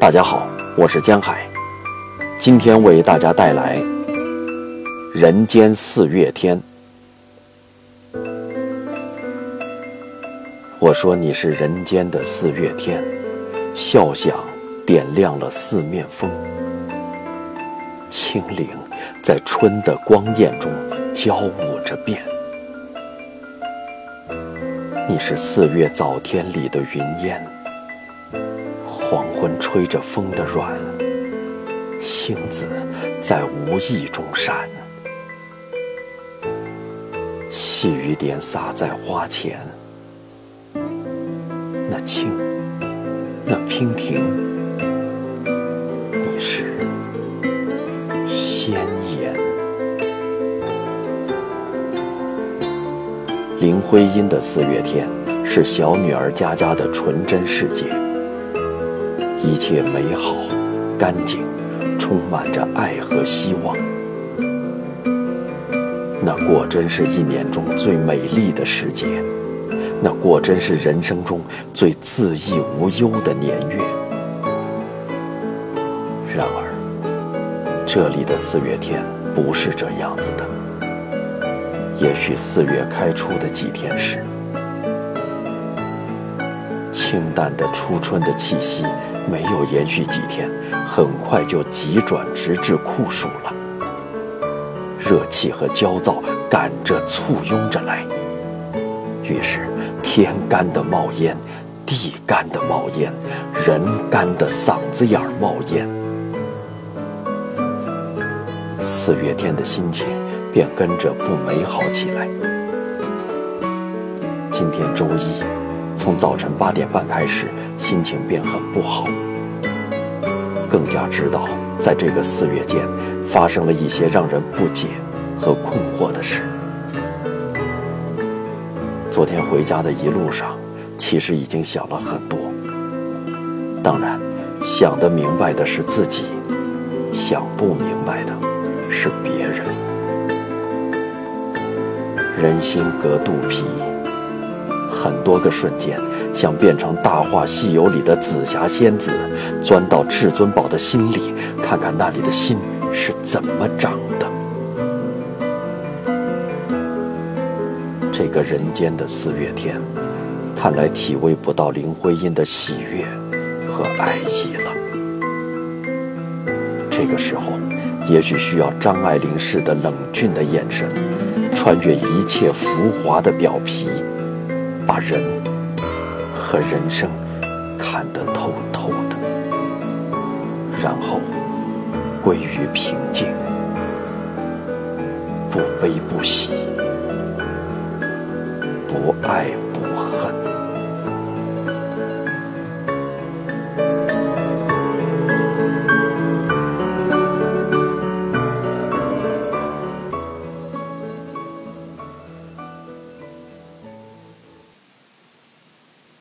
大家好，我是江海，今天为大家带来《人间四月天》。我说你是人间的四月天，笑响点亮了四面风，清灵在春的光艳中交舞着变。你是四月早天里的云烟，黄昏吹着风的软，星子在无意中闪，细雨点洒在花前，那清，那娉婷，你是鲜艳。林徽因的四月天是小女儿佳佳的纯真世界，一切美好、干净，充满着爱和希望。那果真是一年中最美丽的时节，那果真是人生中最恣意无忧的年月。然而，这里的四月天不是这样子的。也许四月开初的几天时，清淡的初春的气息没有延续几天，很快就急转直至酷暑了。热气和焦躁赶着簇拥着来，于是天干的冒烟，地干的冒烟，人干的嗓子眼儿冒烟。四月天的心情。便跟着不美好起来。今天周一，从早晨八点半开始，心情便很不好。更加知道，在这个四月间，发生了一些让人不解和困惑的事。昨天回家的一路上，其实已经想了很多。当然，想得明白的是自己，想不明白的是别人。人心隔肚皮，很多个瞬间，想变成《大话西游》里的紫霞仙子，钻到至尊宝的心里，看看那里的心是怎么长的。这个人间的四月天，看来体味不到林徽因的喜悦和爱意了。这个时候，也许需要张爱玲式的冷峻的眼神。穿越一切浮华的表皮，把人和人生看得透透的，然后归于平静，不悲不喜，不爱。